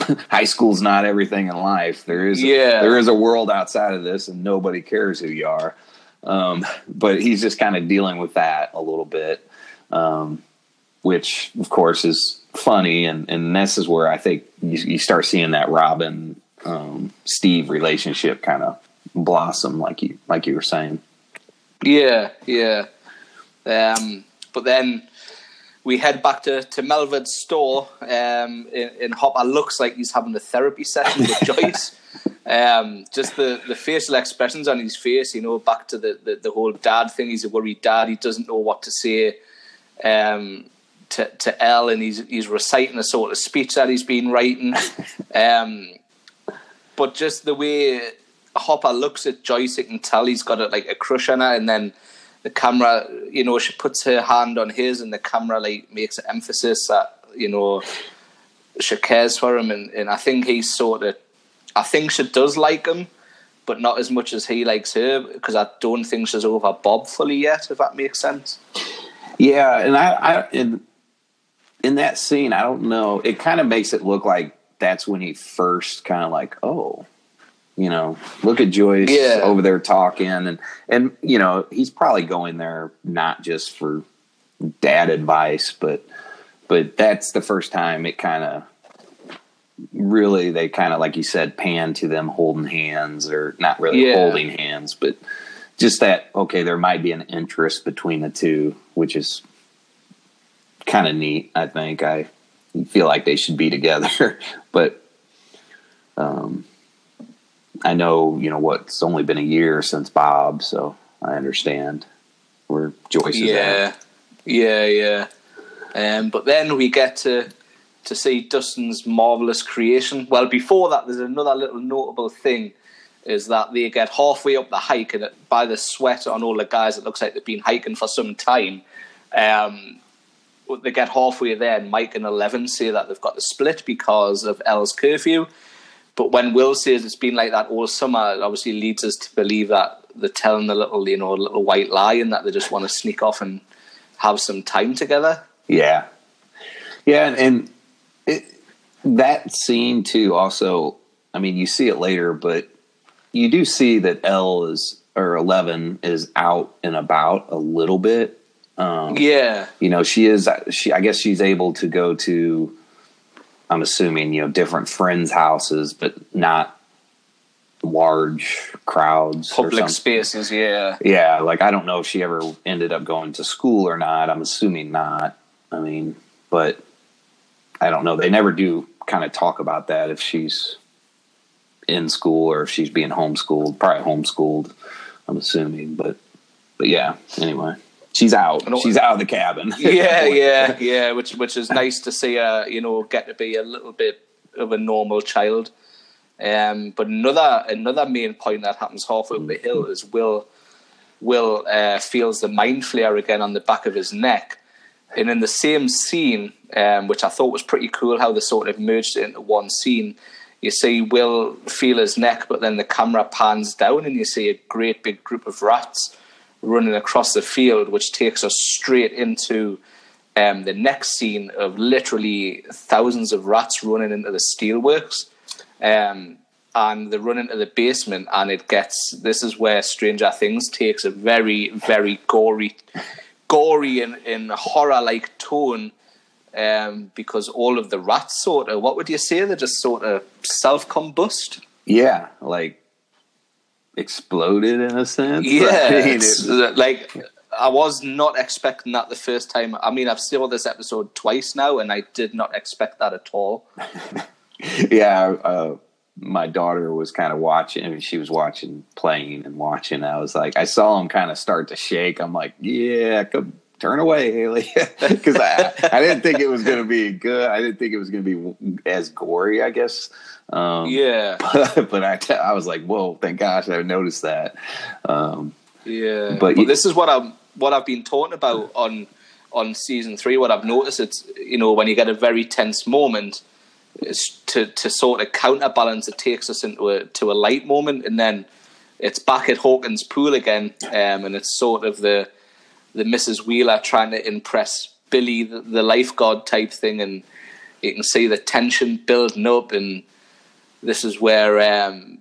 high school's not everything in life. There is, yeah. there is a world outside of this and nobody cares who you are. Um, but he's just kind of dealing with that a little bit, um, which of course is funny. And, and this is where I think you, you start seeing that Robin, um, Steve relationship kind of blossom like you, like you were saying. Yeah, yeah. Um, but then we head back to, to Melvin's store, um, and, Hopper looks like he's having a therapy session with Joyce. Um, just the, the facial expressions on his face, you know, back to the, the, the, whole dad thing. He's a worried dad. He doesn't know what to say um, to, to El, and he's, he's reciting a sort of speech that he's been writing. Um, but just the way Hopper looks at Joyce, you can tell he's got a, like a crush on her, and then the camera, you know, she puts her hand on his, and the camera like makes an emphasis that you know she cares for him, and, and I think he's sort of, I think she does like him, but not as much as he likes her because I don't think she's over Bob fully yet. If that makes sense. Yeah, and I, I in in that scene, I don't know. It kind of makes it look like that's when he first kind of like, oh, you know, look at Joyce Yeah. over there talking, and and you know, he's probably going there not just for dad advice, but but that's the first time it kind of really they kind of like you said pan to them holding hands or not really Yeah. holding hands but just that okay there might be an interest between the two which is kind of neat i think i feel like they should be together but um i know you know what's only been a year since bob so i understand where joyce is Yeah, at yeah, yeah. Um, but then we get to to see Dustin's marvelous creation. Well, before that, there's another little notable thing. Is that they get halfway up the hike, and by the sweat on all the guys, it looks like they've been hiking for some time. Um, they get halfway there, and Mike and Eleven say that they've got to split because of El's curfew. But when Will says it's been like that all summer, it obviously leads us to believe that they're telling the little, you know, little white lie and that they just want to sneak off and have some time together. Yeah, yeah, and, and it, that scene too. Also, I mean, you see it later, but you do see that El is or Eleven is out and about a little bit. Um, Yeah, you know, she is. She, I guess, she's able to go to. I'm assuming you know different friends' houses, but not large crowds. public spaces. Yeah, Yeah, like I don't know if she ever ended up going to school or not. I'm assuming not. I mean, but I don't know. They never do kind of talk about that if she's in school or if she's being homeschooled. Probably homeschooled. I'm assuming, but but yeah. Anyway, she's out. She's out of the cabin. yeah, yeah, yeah. Which which is nice to see her, you know, get to be a little bit of a normal child. Um, but another another main point that happens halfway up the hill is Will Will uh, feels the mind flayer again on the back of his neck, and in the same scene, um, which I thought was pretty cool, how they sort of merged it into one scene. You see Will feel his neck, but then the camera pans down, and you see a great big group of rats running across the field, which takes us straight into um, the next scene of literally thousands of rats running into the steelworks. Um, and they run into the basement, and it gets. This is where Stranger Things takes a very, very gory, gory and, and horror-like tone, um, because all of the rats sort of. What would you say? They just sort of self-combust. yeah, like exploded in a sense. Yeah, I mean, it's, it- like I was not expecting that the first time. I mean, I've seen this episode twice now, and I did not expect that at all. yeah, uh, my daughter was kind of watching. I mean, she was watching, playing, and watching. I was like, I saw him kind of start to shake. I'm like, yeah, come turn away, Haley, because I, I didn't think it was going to be good. I didn't think it was going to be as gory. I guess. Um, Yeah, but I, I was like, whoa, thank gosh, I noticed that. Um, yeah. But But, this is what I'm what I've been talking about on on season three. What I've noticed, it's you know when you get a very tense moment, to to sort of counterbalance, it takes us into a to a light moment, and then it's back at Hawkins Pool again, um, and it's sort of the the Mrs. Wheeler trying to impress Billy, the, the lifeguard type thing, and you can see the tension building up, and this is where um,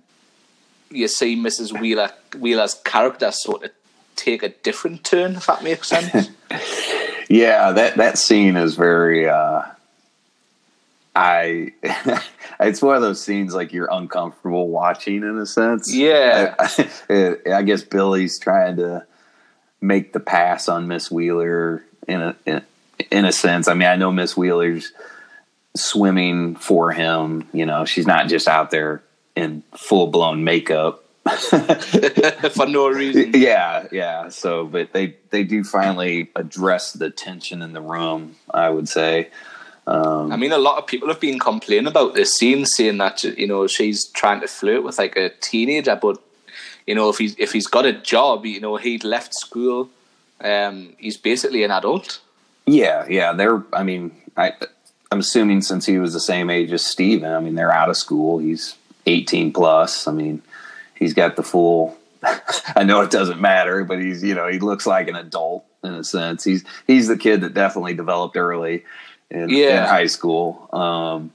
you see Mrs. Wheeler Wheeler's character sort of take a different turn, if that makes sense. Yeah, that that scene is very. Uh, I. it's one of those scenes like you're uncomfortable watching in a sense. Yeah. I, I, I guess Billy's trying to make the pass on Miss Wheeler in a in, in a sense. I mean, I know Miss Wheeler's swimming for him. You know, she's not just out there in full blown makeup. for no reason. Yeah, yeah. So, but they they do finally address the tension in the room. I would say. Um, I mean, a lot of people have been complaining about this scene, saying that you know she's trying to flirt with like a teenager, but you know if he's if he's got a job, you know he'd left school, um, he's basically an adult. yeah, yeah. They're. I mean, I I'm assuming since he was the same age as Steven, I mean, they're out of school. He's 18 plus. I mean, he's got the full. I know it doesn't matter, but he's you know he looks like an adult in a sense. He's he's the kid that definitely developed early in, Yeah. in high school. Um,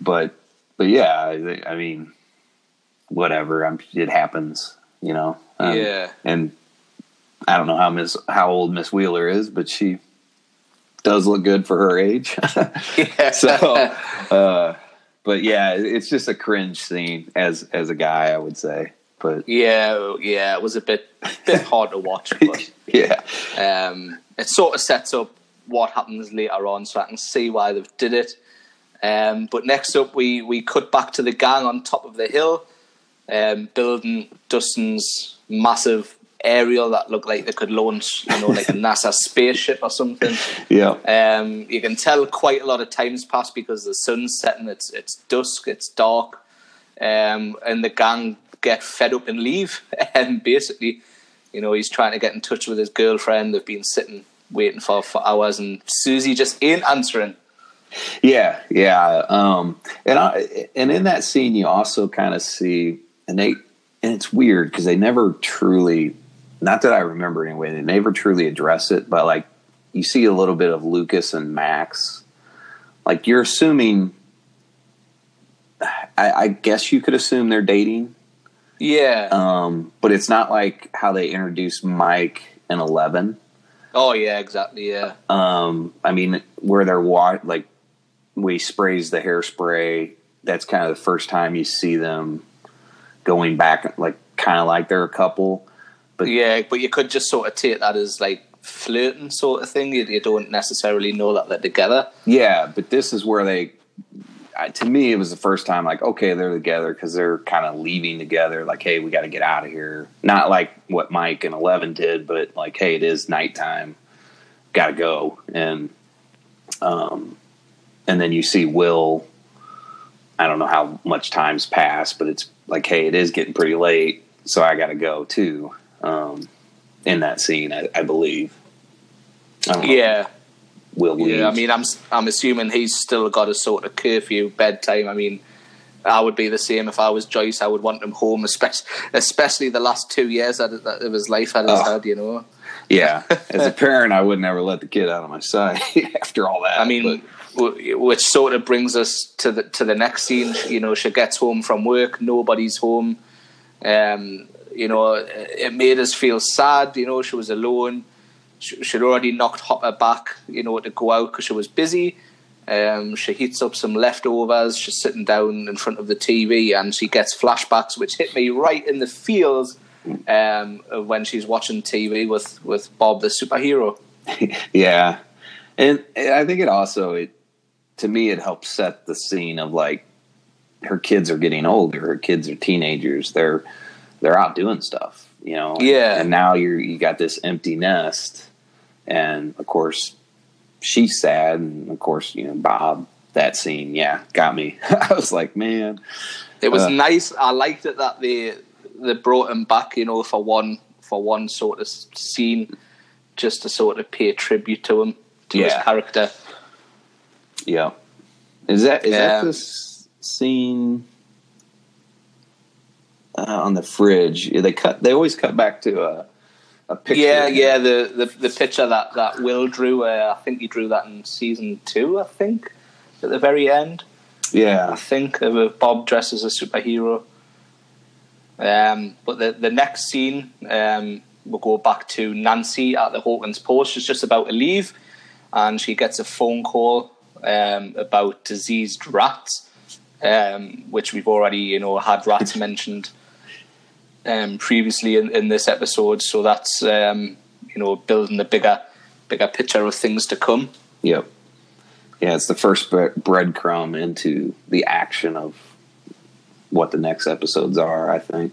but but yeah, I, I mean, whatever. I'm, it happens, you know. Um, yeah, and I don't know how Miss how old Miss Wheeler is, but she does look good for her age. yeah. so, uh, but yeah, it's just a cringe scene as as a guy, I would say. But yeah, yeah, it was a bit bit hard to watch, but yeah, um, it sort of sets up what happens later on, so I can see why they've did it. Um, but next up, we we cut back to the gang on top of the hill, um, building Dustin's massive aerial that looked like they could launch, you know, like a NASA spaceship or something. yeah, Um, you can tell quite a lot of times passed because the sun's setting. It's it's dusk. It's dark, um, and the gang get fed up and leave. And basically, you know, he's trying to get in touch with his girlfriend. They've been sitting waiting for for hours, and Suzie just ain't answering. yeah, yeah. Um, and I and in that scene, you also kind of see, and they and it's weird because they never truly, not that I remember anyway, they never truly address it, but like you see a little bit of Lucas and Max. Like you're assuming. I, I guess you could assume they're dating. Yeah. Um, but it's not like how they introduced Mike and Eleven. oh yeah. Exactly. Yeah. Um, I mean, where they're wa- like, we he sprays the hairspray. That's kind of the first time you see them going back, like kind of like they're a couple. But Yeah, but you could just sort of take that as like flirting sort of thing. You, you don't necessarily know that they're together. yeah, but this is where they. I- To me, it was the first time, like, okay, they're together because they're kind of leaving together. Like, hey, we got to get out of here. Not like what Mike and Eleven did, but like, hey, it is nighttime, got to go. And, um, and then you see Will. I don't know how much time's passed, but it's like, hey, it is getting pretty late, so I got to go too. Um, in that scene, I, I believe. I Yeah. Will leaves. Yeah, I mean, I'm I'm assuming he's still got a sort of curfew bedtime. I mean, I would be the same if I was Joyce. I would want him home, especially especially the last two years that that of his life had his Oh. had. You know, Yeah, as a parent, I would never let the kid out of my sight after all that. I mean, w- which sort of brings us to the to the next scene. You know, she gets home from work, nobody's home. Um, you know, it made us feel sad. You know, she was alone. She, she'd already knocked Hopper back. You know, to go out because she was busy. Um, she heats up some leftovers. She's sitting down in front of the TV, and she gets flashbacks, which hit me right in the feels um, when she's watching TV with with Bob the superhero. yeah, and I think it also it to me it helps set the scene of like her kids are getting older. Her kids are teenagers. They're they're out doing stuff, you know. Yeah. and now you're you got this empty nest, and of course she's sad, and of course you know Bob. That scene, yeah, got me. I was like, man, It was Uh, nice. I liked it that they they brought him back, you know, for one for one sort of scene, just to sort of pay tribute to him to his character. Yeah. Is that is that the scene uh, on the fridge? They cut. They always cut back to a a picture. Yeah, yeah. The, the the picture that that Will drew. Uh, I think he drew that in season two. I think at the very end. Yeah, I think of Bob dressed as a superhero. Um, but the the next scene, um, we'll go back to Nancy at the Hawkins Post. She's just about to leave, and she gets a phone call um, about diseased rats, um, which we've already you know had rats mentioned um, previously in, in this episode. So that's um, you know building the bigger bigger picture of things to come. yep, yeah. It's the first bre- breadcrumb into the action of what the next episodes are. I think.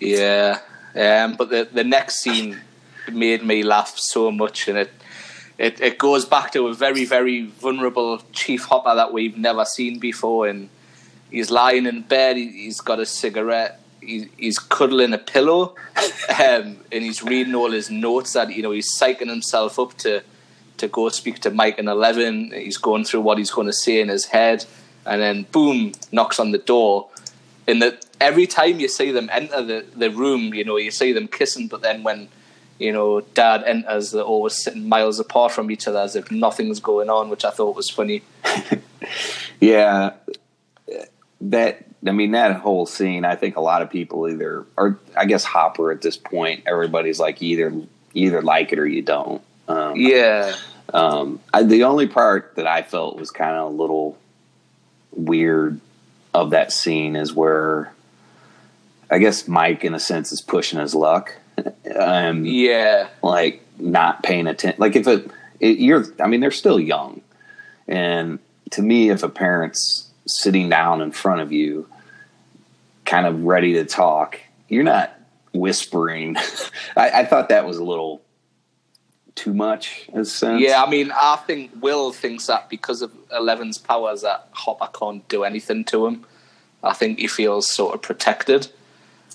Yeah, um, but the the next scene made me laugh so much, and it, it it goes back to a very very vulnerable Chief Hopper that we've never seen before, and he's lying in bed, he, he's got a cigarette, he, he's cuddling a pillow, um, and he's reading all his notes that you know he's psyching himself up to to go speak to Mike and Eleven. He's going through what he's going to say in his head, and then boom, knocks on the door. In the every time you see them enter the, the room, you know you see them kissing, but then when you know Dad enters, they're always sitting miles apart from each other as if nothing's going on, which I thought was funny. yeah, that I mean that whole scene. I think a lot of people either, or I guess Hopper at this point, everybody's like either either like it or you don't. Um, yeah. Um, I, the only part that I felt was kind of a little weird of that scene is where I guess Mike, in a sense, is pushing his luck. Um, yeah, like not paying attention. Like if it, it, you're, I mean, they're still young, and to me, if a parent's sitting down in front of you, kind of ready to talk, you're not whispering. I, I thought that was a little too much a. Yeah, I mean, I think Will thinks that because of Eleven's powers that Hopper can't do anything to him. I think he feels sort of protected.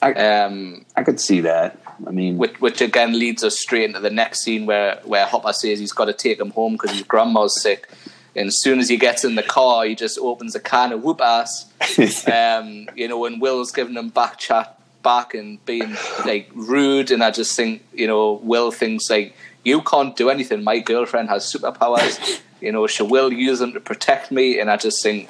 I, um, I could see that. I mean, which, which, again leads us straight into the next scene where where Hopper says he's got to take him home because his grandma's sick. And as soon as he gets in the car, he just opens a can of whoop ass. um, you know, and Will's giving him back chat back and being like rude. And I just think, you know, Will thinks like you can't do anything. My girlfriend has superpowers. you know, she will use them to protect me. And I just think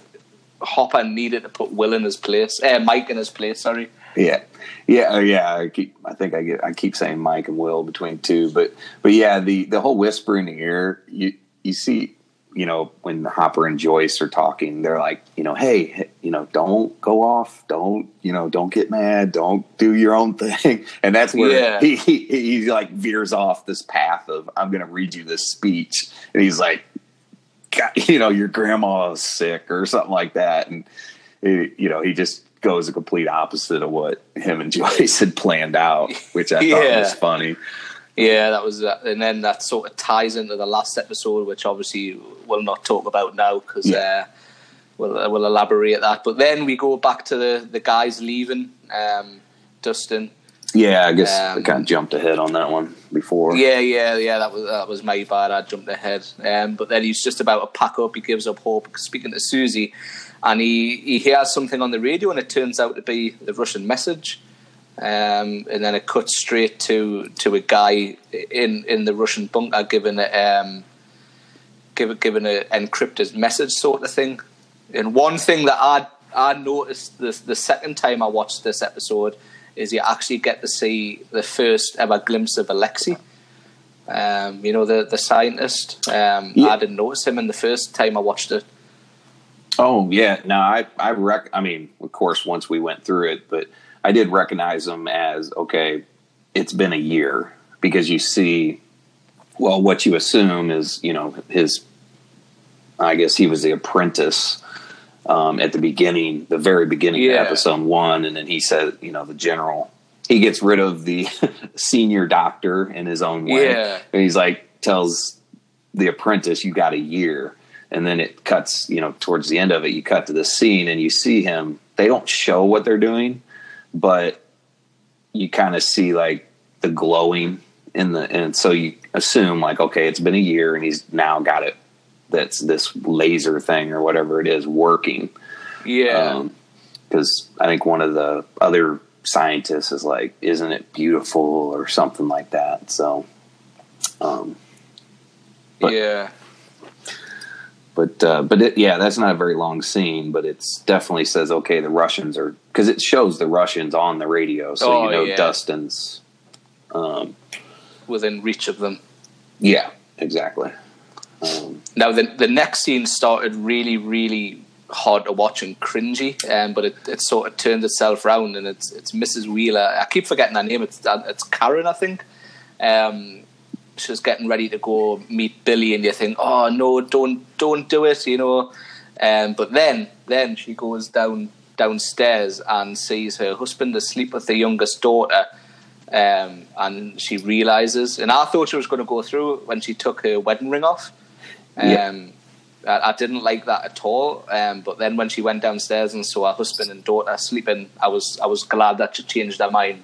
Hopper needed to put Will in his place, uh, Mike in his place. Sorry. Yeah, yeah, uh, yeah. I keep. I think I get. I keep saying Mike and Will between two, but but yeah, the the whole whisper in the ear. You you see you know, when Hopper and Joyce are talking, they're like, you know, hey, you know, don't go off, don't, you know, don't get mad, don't do your own thing, and that's where yeah. he, he, he like veers off this path of I'm going to read you this speech, and he's like, you know, your grandma is sick or something like that, and it, you know, he just goes the complete opposite of what him and Joyce had planned out, which I yeah. thought was funny. Yeah, that was, uh, and then that sort of ties into the last episode, which obviously we'll not talk about now because yeah. uh, we'll uh, we'll elaborate that. But then we go back to the the guys leaving, um, Dustin. Yeah, I guess um, I kind of jumped ahead on that one before. Yeah, yeah, yeah. That was that was my bad. I jumped ahead. Um, but then he's just about to pack up. He gives up hope. Speaking to Suzie, and he he hears something on the radio, and it turns out to be the Russian message. Um, and then it cuts straight to to a guy in in the Russian bunker giving a um, give, giving an encrypted message sort of thing. And one thing that I I noticed the the second time I watched this episode is you actually get to see the first ever glimpse of Alexei. Um, you know the the scientist. Um, yeah. I didn't notice him in the first time I watched it. Oh yeah, no, I I rec. I mean, of course, once we went through it, but I did recognize them as okay. It's been a year because you see, well, what you assume is you know his. I guess he was the apprentice um, at the beginning, the very beginning yeah. of episode one, and then he said, you know, the general. He gets rid of the senior doctor in his own way. Yeah. And he's like tells the apprentice, "You got a year." And then it cuts, you know, towards the end of it, you cut to the scene and you see him. They don't show what they're doing, but you kind of see like the glowing in the and so you assume like okay it's been a year and he's now got it. That's this laser thing or whatever it is working. Yeah. Because um, i think one of the other scientists is like isn't it beautiful? or something like that. So um but, yeah but uh, but it, yeah, that's not a very long scene, but it's definitely says okay, the Russians are because it shows the Russians on the radio, so oh, you know yeah. Dustin's um, within reach of them. Yeah, exactly. Um, now the the next scene started really really hard to watch and cringy, um, but it, it sort of turned itself around, and it's it's Mrs. Wheeler. I keep forgetting her name. It's it's Karen, I think. Um, she's getting ready to go meet Billy, and you think, oh no, don't don't do it, you know. Um, but then then she goes down downstairs and sees her husband asleep with the youngest daughter. Um, and she realizes, and I thought she was going to go through when she took her wedding ring off. Um, yeah. I, I, didn't like that at all. Um, but then when she went downstairs and saw her husband and daughter sleeping, I was I was glad that she changed her mind.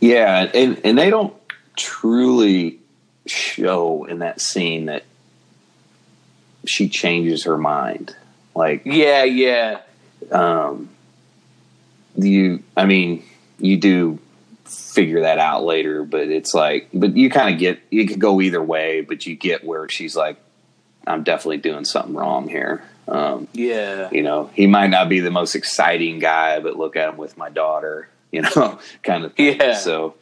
Yeah, and and they don't truly show in that scene that she changes her mind. Like, Yeah, yeah. um, you, I mean, you do figure that out later, but it's like, but you kind of get, you could go either way, but you get where she's like, I'm definitely doing something wrong here. Um, Yeah. you know, he might not be the most exciting guy, but look at him with my daughter, you know, kind of thing. Yeah. So,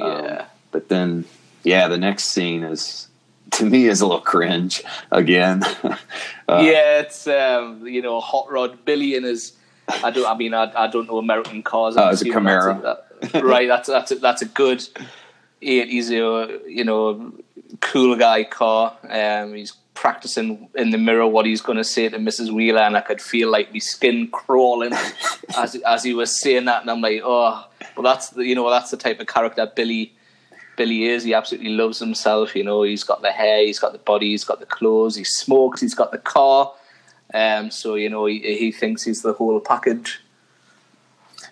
um, Yeah. But then, yeah, the next scene is to me is a little cringe again. uh, yeah, it's um, you know, hot rod Billy and his. I don't. I mean, I, I don't know American cars. Oh, it's a assuming that's Camaro. that- right. That's that's a, that's a good eighties, you know, cool guy car. Um, he's practicing in the mirror what he's going to say to Mrs. Wheeler, and I could feel like my skin crawling as as he was saying that, and I'm like, oh, well, that's the you know that's the type of character Billy. Billy is. He absolutely loves himself. You know, he's got the hair, he's got the body, he's got the clothes, he smokes, he's got the car. Um, so you know, he, he thinks he's the whole package.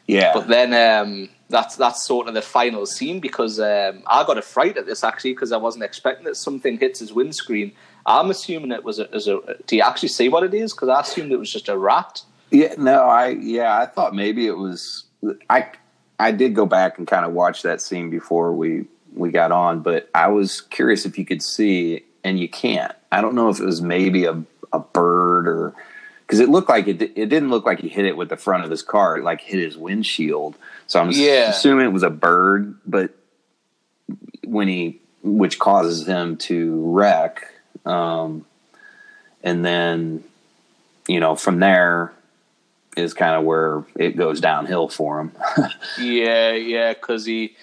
yeah, But then um, that's that's sort of the final scene because um, I got a fright at this actually because I wasn't expecting that something hits his windscreen. I'm assuming it was a, as a. Do you actually see what it is? Because I assumed it was just a rat. yeah, no, I, yeah, I thought maybe it was, I, I did go back and kind of watch that scene before we, we got on, but I was curious if you could see, and you can't. I don't know if it was maybe a, a bird or, because it looked like it, it didn't look like he hit it with the front of his car. It like hit his windshield. So I'm Yeah. assuming it was a bird, but when he, which causes him to wreck. Um, and then, you know, from there is kind of where it goes downhill for him. Yeah, yeah, because he,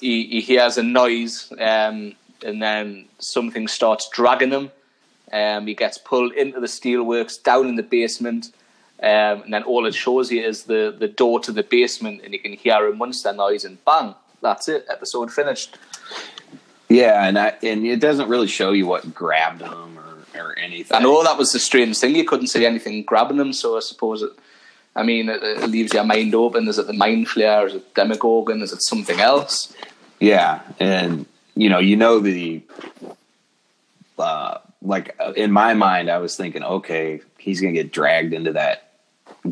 he he hears a noise, um, and then something starts dragging him. Um, he gets pulled into the steelworks down in the basement, um, and then all it shows you is the, the door to the basement, and you can hear a monster noise, and bang, that's it. Episode finished. yeah. And I, and it doesn't really show you what grabbed him or, or anything. I know that was the strange thing. You couldn't see anything grabbing him, so I suppose it. I mean, it, it leaves your mind open. Is it the mind flayer? Is it Demogorgon? Is it something else? Yeah, and you know, you know the uh, like uh, in my mind, I was thinking, okay, he's gonna get dragged into that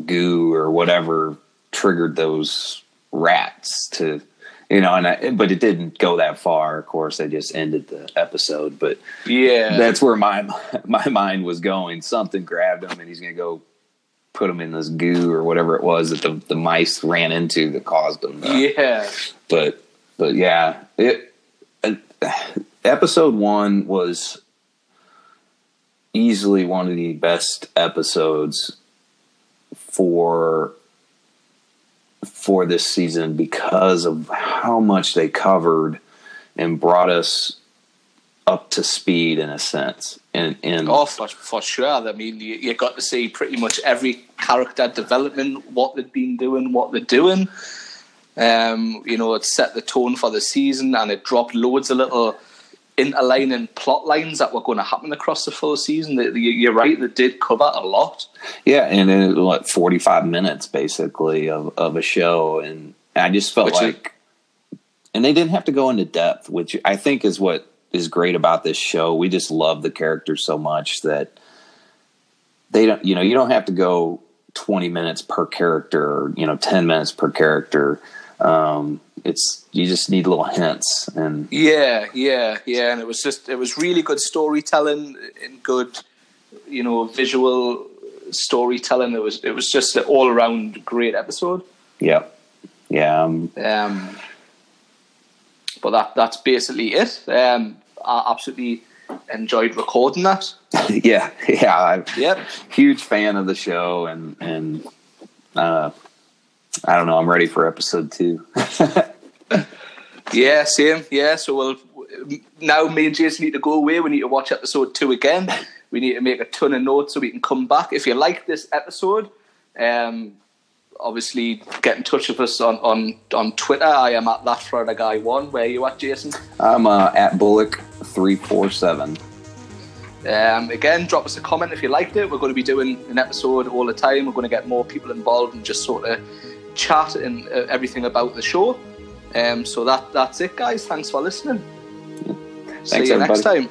goo or whatever triggered those rats to, you know, and I, but it didn't go that far. Of course, they just ended the episode, but Yeah, that's where my my mind was going. Something grabbed him, and he's gonna go put them in this goo or whatever it was that the, the mice ran into that caused them. to- yeah. but but yeah, it uh, episode one was easily one of the best episodes for for this season because of how much they covered and brought us up to speed in a sense and and Oh, for, for sure. I mean, you, you got to see pretty much every character development, what they've been doing, what they're doing. Um, you know, it set the tone for the season and it dropped loads of little interlining plot lines that were going to happen across the full season. You're right, they did cover a lot. Yeah, and then what forty five minutes basically of, of a show, and I just felt Which is- like, and they didn't have to go into depth, which I think is what is great about this show. We just love the characters so much that they don't, you know, you don't have to go twenty minutes per character, or, you know, ten minutes per character. Um, it's you just need little hints, and Yeah, yeah, yeah. And it was just, it was really good storytelling and good, you know, visual storytelling. It was, it was just an all around great episode. yeah, yeah, um, Um, but that that's basically it. Um, I absolutely enjoyed recording that. yeah, yeah. I, Yep. huge fan of the show and and uh I don't know, I'm ready for episode 2. Yeah, same. Yeah. So we'll now me and Jason need to go away. We need to watch episode two again. We need to make a ton of notes so we can come back. If you like this episode, um, obviously get in touch with us on, on, on Twitter. I am at that Florida guy one. Where are you at, Jason? I'm uh, at Bullock 347. Um, again, drop us a comment if you liked it. We're going to be doing an episode all the time. We're going to get more people involved and just sort of chat and uh, everything about the show. Um, so that that's it, guys. Thanks for listening. See you everybody. next time.